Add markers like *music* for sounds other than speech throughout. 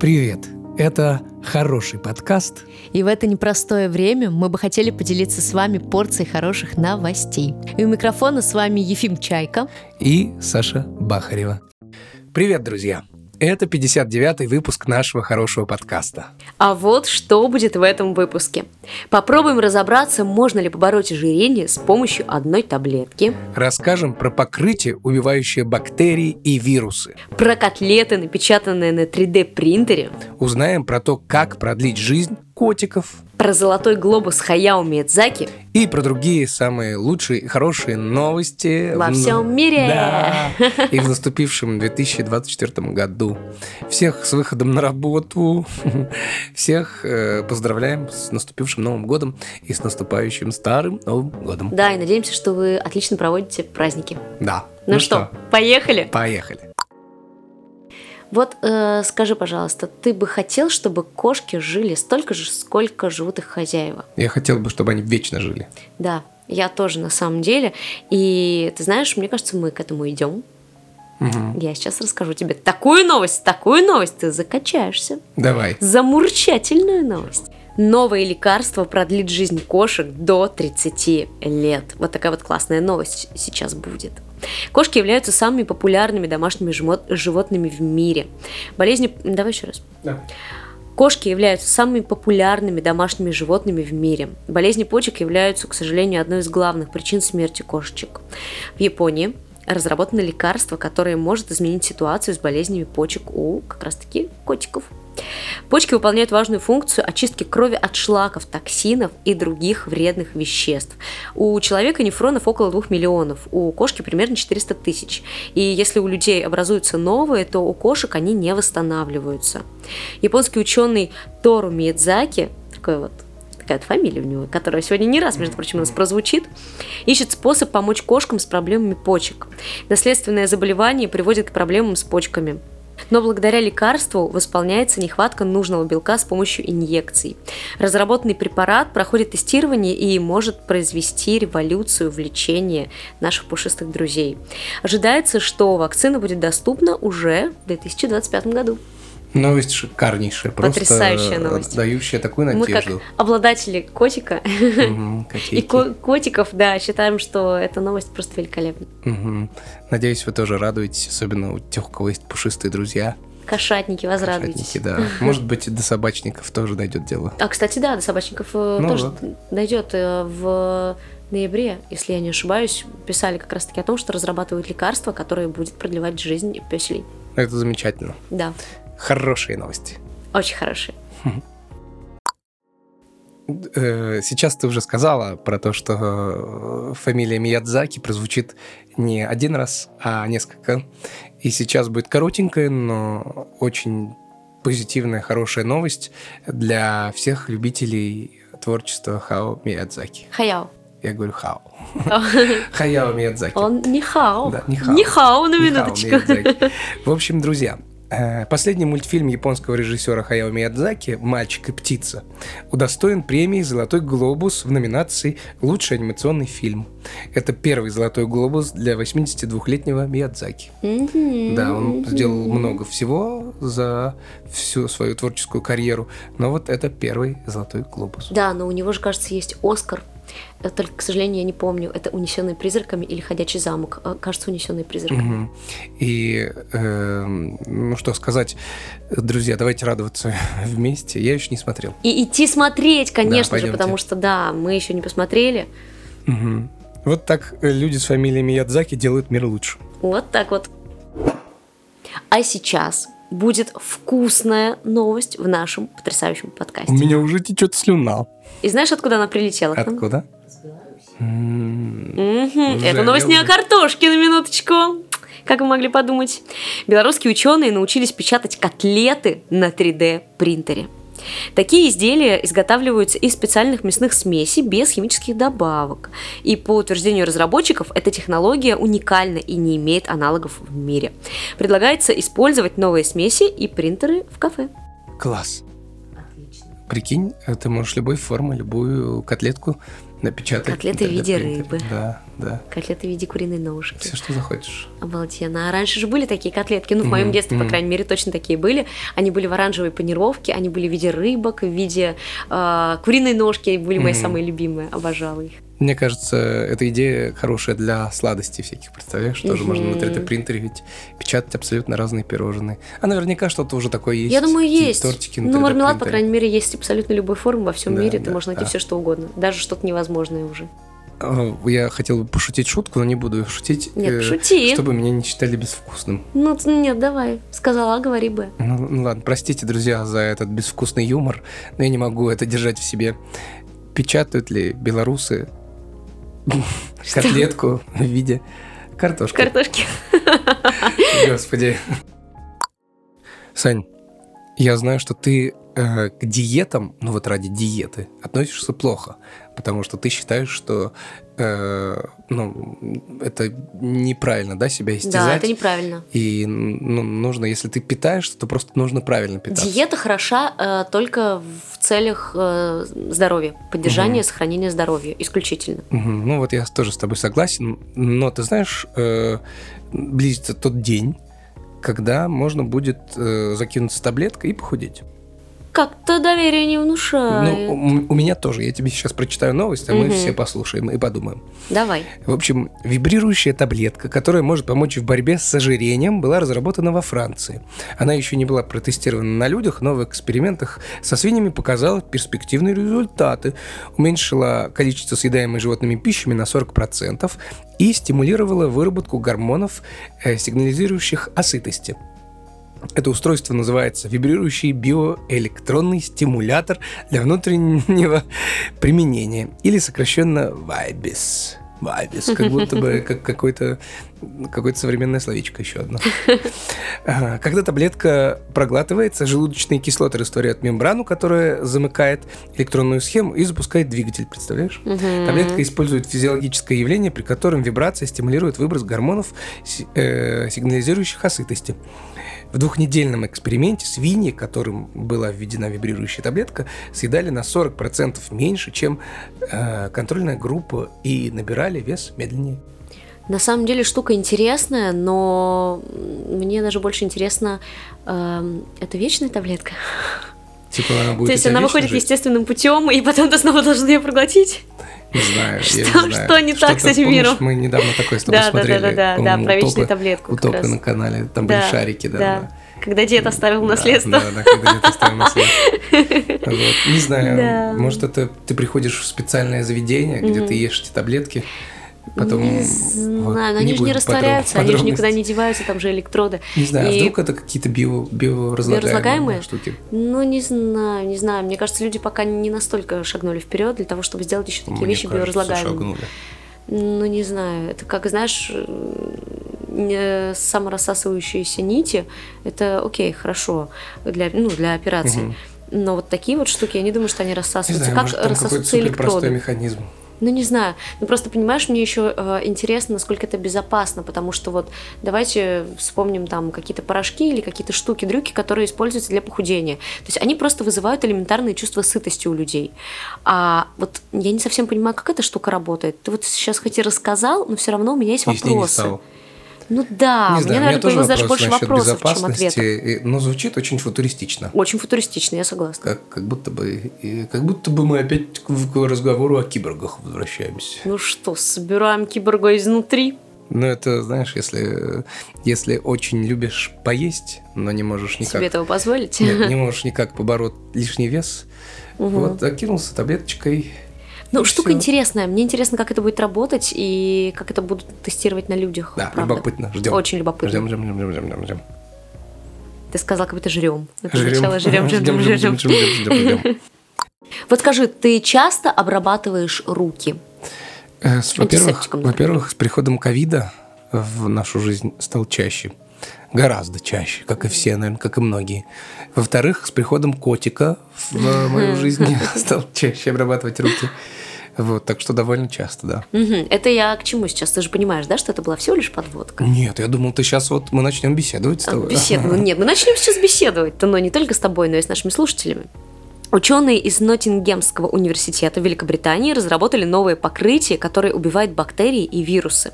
Привет! Это хороший подкаст. И в это непростое время мы бы хотели поделиться с вами порцией хороших новостей. И у микрофона с вами Ефим Чайка и Саша Бахарева. Привет, друзья! Это 59-й выпуск нашего хорошего подкаста. А вот что будет в этом выпуске. Попробуем разобраться, можно ли побороть ожирение с помощью одной таблетки. Расскажем про покрытие, убивающее бактерии и вирусы. Про котлеты, напечатанные на 3D принтере. Узнаем про то, как продлить жизнь котиков. Про золотой глобус Хаяо Миядзаки. И про другие самые лучшие и хорошие новости. Во в... всем мире. Да. *laughs* И в наступившем 2024 году. Всех с выходом на работу. *laughs* Всех э, поздравляем с наступившим Новым годом и с наступающим Старым Новым годом. Да, и надеемся, что вы отлично проводите праздники. Да. Ну, ну что, что, поехали? Поехали. Вот э, скажи, пожалуйста, ты бы хотел, чтобы кошки жили столько же, сколько живут их хозяева? Я хотел бы, чтобы они вечно жили. Да, я тоже на самом деле. И ты знаешь, мне кажется, мы к этому идем. Угу. Я сейчас расскажу тебе такую новость, такую новость, ты закачаешься. Давай. Замурчательную новость. Новое лекарство продлит жизнь кошек до 30 лет. Вот такая вот классная новость сейчас будет. Кошки являются самыми популярными домашними животными в мире. Болезни... Давай еще раз. Да. Кошки являются самыми популярными домашними животными в мире. Болезни почек являются, к сожалению, одной из главных причин смерти кошечек. В Японии разработано лекарство, которое может изменить ситуацию с болезнями почек у как раз-таки котиков. Почки выполняют важную функцию очистки крови от шлаков, токсинов и других вредных веществ. У человека нефронов около 2 миллионов, у кошки примерно 400 тысяч. И если у людей образуются новые, то у кошек они не восстанавливаются. Японский ученый Тору Миядзаки, такой вот такая фамилия у него, которая сегодня не раз, между прочим, у нас прозвучит, ищет способ помочь кошкам с проблемами почек. Наследственное заболевание приводит к проблемам с почками. Но благодаря лекарству восполняется нехватка нужного белка с помощью инъекций. Разработанный препарат проходит тестирование и может произвести революцию в лечении наших пушистых друзей. Ожидается, что вакцина будет доступна уже в 2025 году. Новость шикарнейшая, просто Потрясающая новость. дающая такую надежду. Мы как обладатели котика угу, *laughs* и ко- котиков, да, считаем, что эта новость просто великолепна. Угу. Надеюсь, вы тоже радуетесь, особенно у тех, у кого есть пушистые друзья. Кошатники, возрадуйтесь. Кошатники, да. *laughs* Может быть, до собачников тоже дойдет дело. А, кстати, да, до собачников э, ну, тоже вот. дойдет э, в ноябре, если я не ошибаюсь, писали как раз-таки о том, что разрабатывают лекарство, которое будет продлевать жизнь песелей. Это замечательно. Да. Хорошие новости. Очень хорошие. Э, сейчас ты уже сказала про то, что э, фамилия Миядзаки прозвучит не один раз, а несколько. И сейчас будет коротенькая, но очень позитивная, хорошая новость для всех любителей творчества Хао Миядзаки. Хаяо. Я говорю хао. *laughs* Хаяо Миядзаки. Он не хао. Да, не хао. Не хао на минуточку. В общем, друзья, последний мультфильм японского режиссера Хаяо Миядзаки «Мальчик и птица» удостоен премии «Золотой глобус» в номинации «Лучший анимационный фильм». Это первый «Золотой глобус» для 82-летнего Миядзаки. Да, он сделал много всего за всю свою творческую карьеру, но вот это первый «Золотой глобус». Да, но у него же, кажется, есть «Оскар» Э, только, к сожалению, я не помню, это унесенные призраками или ходячий замок. Э, кажется, унесенные призраками. Угу. И э, ну что сказать, друзья, давайте радоваться *laughs* вместе. Я еще не смотрел. И идти смотреть, конечно да, же, потому что да, мы еще не посмотрели. Угу. Вот так люди с фамилиями Ядзаки делают мир лучше. Вот так вот. А сейчас будет вкусная новость в нашем потрясающем подкасте. У меня уже течет слюна. И знаешь, откуда она прилетела? Откуда? Это новость не о картошке, на минуточку. Как вы могли подумать? Белорусские ученые научились печатать котлеты на 3D принтере. Такие изделия изготавливаются из специальных мясных смесей без химических добавок. И по утверждению разработчиков, эта технология уникальна и не имеет аналогов в мире. Предлагается использовать новые смеси и принтеры в кафе. Класс. Прикинь, ты можешь любой формы, любую котлетку напечатать. Котлеты в виде 3D-принтере. рыбы. Да, да. Котлеты в виде куриной ножки. Все, что захочешь. Обалденно. А раньше же были такие котлетки, ну, в моем детстве, по крайней мере, точно такие были. Они были в оранжевой панировке, они были в виде рыбок, в виде э, куриной ножки, были мои самые любимые, обожала их. Мне кажется, эта идея хорошая для сладостей всяких, представляешь? Тоже можно на Мгм. 3D-принтере ведь печатать абсолютно разные пирожные. А наверняка что-то уже такое есть. Я думаю, есть. Тортики на ну, мармелад, по 3D-принтере. крайней мере, есть абсолютно любой формы во всем Да, мире. да, Ты можешь найти да. все, что угодно. Даже что-то невозможное уже. А, Я хотел бы пошутить шутку, но не буду шутить. Нет, э, шути. Чтобы меня не считали безвкусным. Ну, нет, давай. Сказала, а говори бы. Ну, ну ладно, простите, друзья, за этот безвкусный юмор, но я не могу это держать в себе. Печатают ли белорусы *laughs* котлетку в виде картошки? Картошки. Господи. Сань, я знаю, что ты э, к диетам, ну вот ради диеты, относишься плохо, потому что ты считаешь, что э, ну, это неправильно, да, себя истязать. Да, это неправильно. И ну, нужно, если ты питаешься, то просто нужно правильно питаться. Диета хороша э, только в целях э, здоровья, поддержания, Мгм. сохранения здоровья исключительно. Мгм. Ну вот я тоже с тобой согласен, но ты знаешь, э, близится тот день, когда можно будет э, закинуться таблеткой и похудеть. Как-то доверие не внушает. Ну, у, меня тоже. Я тебе сейчас прочитаю новость, а мы Мгм. все послушаем и подумаем. Давай. В общем, вибрирующая таблетка, которая может помочь в борьбе с ожирением, была разработана во Франции. Она еще не была протестирована на людях, но в экспериментах со свиньями показала перспективные результаты. Уменьшила количество съедаемой животными пищами на 40% и стимулировала выработку гормонов, э, сигнализирующих о сытости. Это устройство называется вибрирующий биоэлектронный стимулятор для внутреннего *laughs* применения, или сокращенно VIBIS. VIBIS, как будто бы *laughs* как какое-то какое-то современное словечко еще одно. *laughs* Когда таблетка проглатывается, желудочные кислоты растворяют мембрану, которая замыкает электронную схему и запускает двигатель, представляешь? Таблетка использует физиологическое явление, при котором вибрация стимулирует выброс гормонов, э, сигнализирующих о сытости. В двухнедельном эксперименте свиньи, которым была введена вибрирующая таблетка, съедали на 40% меньше, чем э, контрольная группа, и набирали вес медленнее. На самом деле штука интересная, но мне даже больше интересно, эм, это вечная таблетка? Типа она будет То есть она выходит жить? естественным путем, и потом ты снова должен ее проглотить? Не знаю, я Что- не знаю. что не так с этим миром? Мы недавно такое с тобой Да, да, смотрели. да, да, да, по-моему, про вечную таблетку раз. на канале, там были шарики, да. да. Когда дед оставил Да, наследство. Да, да, когда где-то оставил наследство. *laughs* Не знаю, Да. может, это ты приходишь в специальное заведение, где ты ешь эти таблетки, потом... не вот, знаю, но они же не растворяются, они же никуда не деваются, там же электроды. Не знаю, а И- вдруг это какие-то био, биоразлагаемые Биоразлагаемые? штуки? Ну, не знаю, не знаю. Мне кажется, люди пока не настолько шагнули вперед для того, чтобы сделать еще такие Мне вещи кажется, биоразлагаемыми. шагнули. Ну, не знаю. Это как, знаешь, не- саморассасывающиеся нити. Это окей, хорошо для, ну, для операции. Мгм. Но вот такие вот штуки, я не думаю, что они Не рассасываются. знаю, как может, рассасываются электроды? механизм. Ну, не знаю. Ну, просто, понимаешь, мне еще э, интересно, насколько это безопасно, потому что вот давайте вспомним там какие-то порошки или какие-то штуки, дрюки, которые используются для похудения. То есть они просто вызывают элементарные чувства сытости у людей. А вот я не совсем понимаю, как эта штука работает. Ты вот сейчас хоть и рассказал, но все равно у меня есть Если не вопросы. Ну да, не мне, знаю, меня наверное, появилось даже больше вопросов, чем ответов. но звучит очень футуристично. Очень футуристично, я согласна. Как, как будто бы как будто бы мы опять к, к разговору о киборгах возвращаемся. Ну что, собираем киборга изнутри? Ну, это, знаешь, если, если очень любишь поесть, но не можешь никак... Себе этого позволить? Нет, не можешь никак побороть лишний вес, Мгм. вот, закинулся таблеточкой. Ну, и штука всё. интересная. Мне интересно, как это будет работать и как это будут тестировать на людях. Да, правда. любопытно, ждем. Очень любопытно. Ждем, ждем, ждем, ждем, ждем, ждем. Ты сказал, как будто жрем. Жрем. сначала жрем, жрем, жрем, жрем. ждем, ждем, ждем, ждем. Вот скажи, ты часто обрабатываешь руки? Э, Во-первых, во-первых, с приходом ковида в нашу жизнь стал чаще. Гораздо чаще, как и все, наверное, как и многие. Во-вторых, с приходом котика в мою жизнь *laughs* стал чаще обрабатывать руки. Вот, так что довольно часто, да. Это я к чему сейчас? Ты же понимаешь, да, что это была всего лишь подводка? Нет, я думал, ты сейчас вот мы начнем беседовать с А, тобой. Беседу. Ну, *laughs* Нет, мы начнем сейчас беседовать, но не только с тобой, но и с нашими слушателями. Ученые из Ноттингемского университета Великобритании разработали новое покрытие, которое убивает бактерии и вирусы.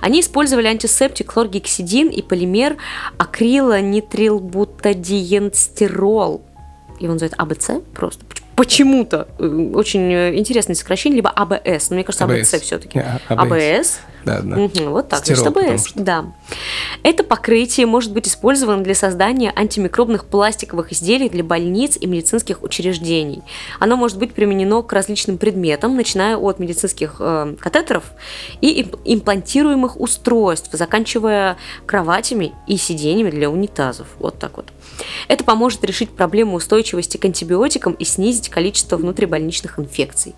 Они использовали антисептик хлоргексидин и полимер акрилонитрилбутадиенстерол. Его называют АБЦ просто почему-то. Э, очень э, интересное сокращение, либо АБС. Но мне кажется, АБЦ, АБЦ все-таки. Yeah, АБС. Да, да. Угу, вот так. Стирол, АБС, что... да. Это покрытие может быть использовано для создания антимикробных пластиковых изделий для больниц и медицинских учреждений. Оно может быть применено к различным предметам, начиная от медицинских э, катетеров и имплантируемых устройств, заканчивая кроватями и сиденьями для унитазов. Вот так вот. Это поможет решить проблему устойчивости к антибиотикам и снизить количество внутрибольничных инфекций.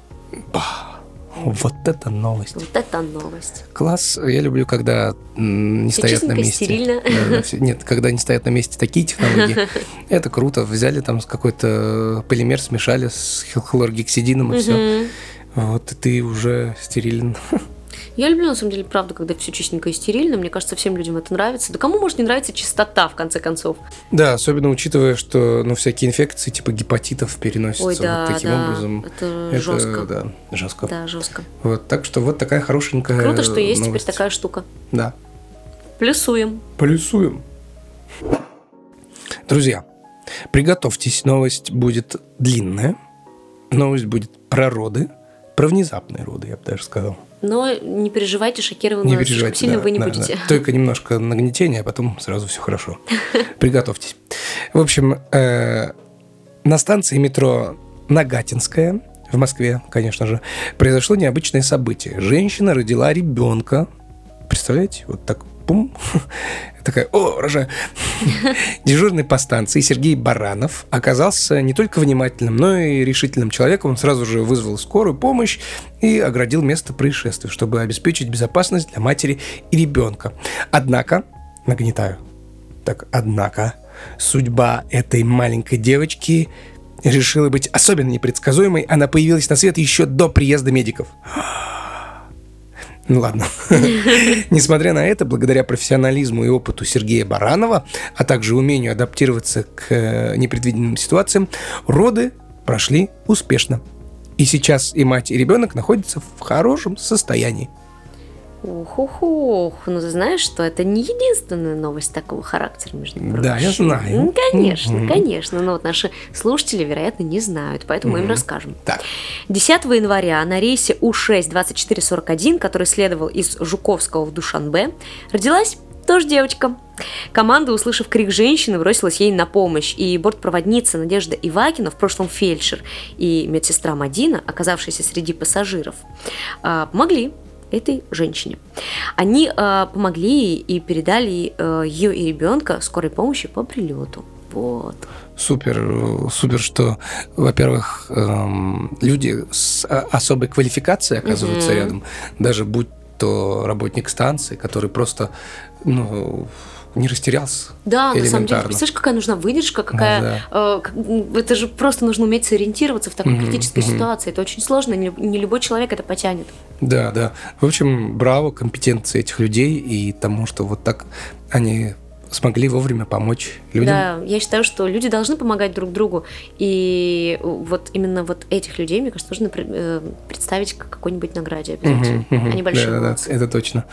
Бах. Вот это новость. Вот это новость. Класс. Я люблю, когда не Все стоят на месте. стерильно. Да, нет, когда не стоят на месте такие технологии. *laughs* Это круто. Взяли там какой-то полимер, смешали с хлоргексидином и все. Вот и ты уже стерилен. *laughs* Я люблю, на самом деле, правда, когда все чистенько и стерильно. Мне кажется, всем людям это нравится. Да кому может не нравиться чистота, в конце концов? Да, особенно учитывая, что ну, всякие инфекции типа гепатитов переносятся Ой, да, вот таким да. образом. Это, это жестко. Да, жестко. Да, жестко. Вот, так что вот такая хорошенькая Круто, что есть новость. теперь такая штука. Да. Плюсуем. Плюсуем. Друзья, приготовьтесь, новость будет длинная. Новость будет про роды, про внезапные роды, я бы даже сказал. Но не переживайте, шокированно не переживайте, сильно да, вы не да, будете. Да. Только немножко нагнетения, а потом сразу все хорошо. *laughs* Приготовьтесь. В общем, э, на станции метро Нагатинская в Москве, конечно же, произошло необычное событие. Женщина родила ребенка. Представляете, вот так пум, такая, о, рожаю. Дежурный по станции Сергей Баранов оказался не только внимательным, но и решительным человеком. Он сразу же вызвал скорую помощь и оградил место происшествия, чтобы обеспечить безопасность для матери и ребенка. Однако, нагнетаю, так, однако, судьба этой маленькой девочки решила быть особенно непредсказуемой. Она появилась на свет еще до приезда медиков. Ну ладно. *laughs* Несмотря на это, благодаря профессионализму и опыту Сергея Баранова, а также умению адаптироваться к э, непредвиденным ситуациям, роды прошли успешно. И сейчас и мать, и ребенок находятся в хорошем состоянии. Ух, ух, ух. Ну, ты знаешь, что это не единственная новость такого характера, между прочим. Да, я знаю. Ну, конечно, mm-hmm. конечно. Но вот наши слушатели, вероятно, не знают, поэтому mm-hmm. им расскажем. Так. 10 января на рейсе У-6-2441, который следовал из Жуковского в Душанбе, родилась тоже девочка. Команда, услышав крик женщины, бросилась ей на помощь, и бортпроводница Надежда Ивакина, в прошлом фельдшер, и медсестра Мадина, оказавшиеся среди пассажиров, а, помогли этой женщине. Они э, помогли и передали э, ее и ребенка скорой помощи по прилету. Вот. Супер, супер, что, во-первых, эм, люди с а, особой квалификацией оказываются угу. рядом, даже будь то работник станции, который просто ну, не растерялся. Да, на самом деле, представляешь, какая нужна выдержка, какая... Да, да. Э, это же просто нужно уметь сориентироваться в такой mm-hmm, критической mm-hmm. ситуации. Это очень сложно, не, не любой человек это потянет. Да, да. В общем, браво компетенции этих людей и тому, что вот так они смогли вовремя помочь людям. Да, я считаю, что люди должны помогать друг другу. И вот именно вот этих людей, мне кажется, нужно э, представить к какой-нибудь награде обязательно. Угу, угу. Они большие да, да, это точно.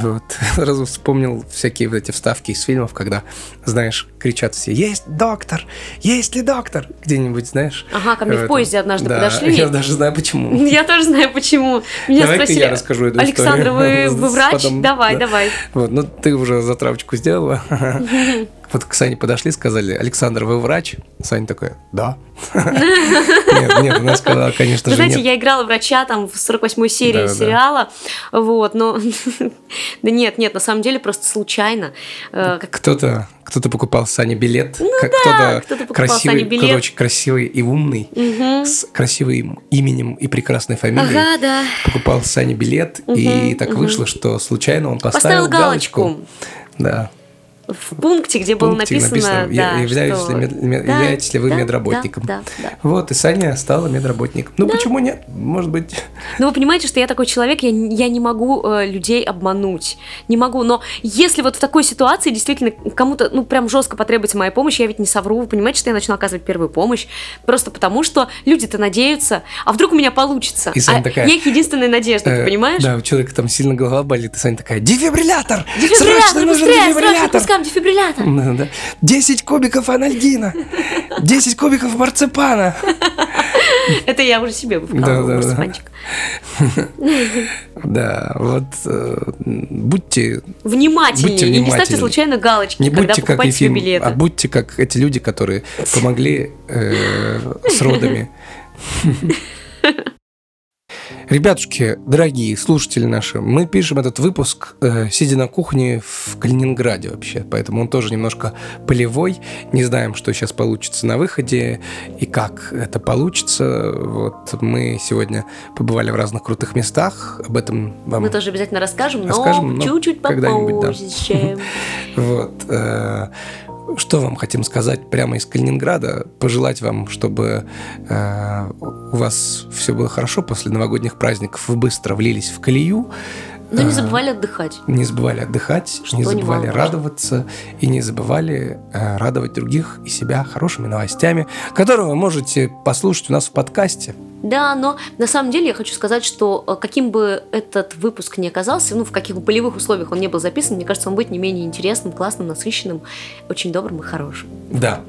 Вот. *laughs* Сразу вспомнил всякие вот эти вставки из фильмов, когда, знаешь, кричат все «Есть доктор! Есть ли доктор?» Где-нибудь, знаешь. Ага, ко мне в поезде однажды да, подошли. я даже знаю, почему. *laughs* Я тоже знаю, почему. Меня давай спросили, я расскажу эту Александр, историю. вы, *laughs* вы врач? Потом, давай, да. давай. Вот, ну ты уже затравочку сделала. Вот к Сане подошли, сказали, Александр, вы врач? Саня такой, да. Нет, нет, она сказала, конечно же, Знаете, я играла врача там в 48-й серии сериала, вот, но... *laughs* Да нет, нет, на самом деле просто случайно. Э, кто-то кто-то покупал Сане билет, ну, кто-то кто красивый, билет. кто-то очень красивый и умный, угу. с красивым именем и прекрасной фамилией. Ага, да. Покупал Сане билет, угу, и так угу. вышло, что случайно он поставил, поставил галочку. галочку. Да. В пункте, где было пункте написано, я- да, являюсь что- ли мед- Да, являетесь ли вы да, медработником. Да, да, да. Вот, и Саня стала медработником. Ну, почему нет? Может быть... Ну, вы понимаете, что я такой человек, я, я не могу э, людей обмануть. Не могу. Но если вот в такой ситуации действительно кому-то, ну, прям жестко потребуется моя помощь, я ведь не совру. Вы понимаете, что я начну оказывать первую помощь. Просто потому, что люди-то надеются. А вдруг у меня получится? И Саня А такая, я их единственная надежда, э, ты понимаешь? Да, у человека там сильно голова болит, и Саня такая, дефибриллятор! Дефибриллятор, Срочно нужен срочно дефибриллятор!» пускаем дефибриллятор. Да, да. 10 кубиков анальгина! 10 кубиков марципана! Это я уже себе вкалывала, марципанчик. Да, вот э, будьте Внимательнее. Не ставьте случайно галочки, Не когда будьте как Ефим, билеты. а будьте как эти люди, которые помогли э, с родами. Ребятушки, дорогие слушатели наши, мы пишем этот выпуск, э, сидя на кухне в Калининграде вообще, поэтому он тоже немножко полевой. Не знаем, что сейчас получится на выходе и как это получится. Вот мы сегодня побывали в разных крутых местах, об этом вам Мы тоже обязательно расскажем, но Расскажем, но чуть-чуть когда-нибудь, да. попозже. *laughs* Вот. Э, Что вам хотим сказать прямо из Калининграда? Пожелать вам, чтобы э, у вас все было хорошо после новогодних праздников, вы быстро влились в колею, Но не А. забывали отдыхать. не забывали отдыхать, Что не забывали радоваться и не забывали э, радовать других и себя хорошими новостями, которые вы можете послушать у нас в подкасте. Да, но на самом деле я хочу сказать, что э, каким бы этот выпуск ни оказался, ну, в каких бы полевых условиях он не был записан, мне кажется, он будет не менее интересным, классным, насыщенным, очень добрым и хорошим. Да.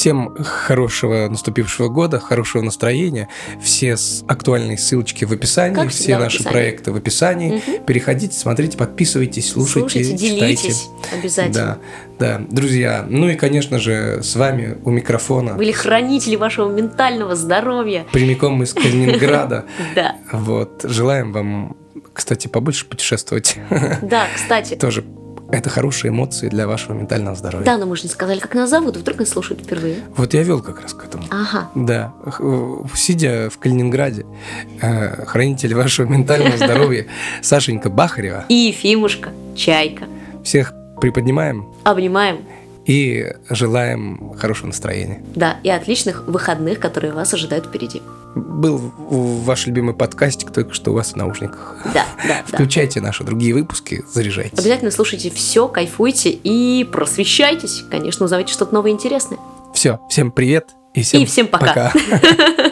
Всем хорошего наступившего года, хорошего настроения. Все актуальные ссылочки в описании, Как все наши описании. проекты в описании. Мгм. Переходите, смотрите, подписывайтесь, слушайте, читайте. делитесь обязательно. Да, да, друзья. Ну и, конечно же, с вами у микрофона Были хранители вашего ментального здоровья. прямиком из Калининграда. *laughs* Да, Вот. Желаем вам, кстати, побольше путешествовать. да, кстати. Тоже это хорошие эмоции для вашего ментального здоровья. Да, но мы же не сказали, как нас зовут, вдруг нас слушают впервые. Вот я вел как раз к этому. Ага. Да, х- сидя в Калининграде, э, хранитель вашего ментального *laughs* здоровья Сашенька Бахарева. И Ефимушка, Чайка. Всех приподнимаем Обнимаем. И желаем хорошего настроения. Да, и отличных выходных, которые вас ожидают впереди. Был ваш любимый подкастик только что у вас в наушниках. Да, да, да. *laughs* Включайте наши другие выпуски, заряжайтесь. Обязательно слушайте все, кайфуйте и просвещайтесь. Конечно, узнавайте что-то новое и интересное. Все, всем привет и всем, И всем пока. пока. *laughs*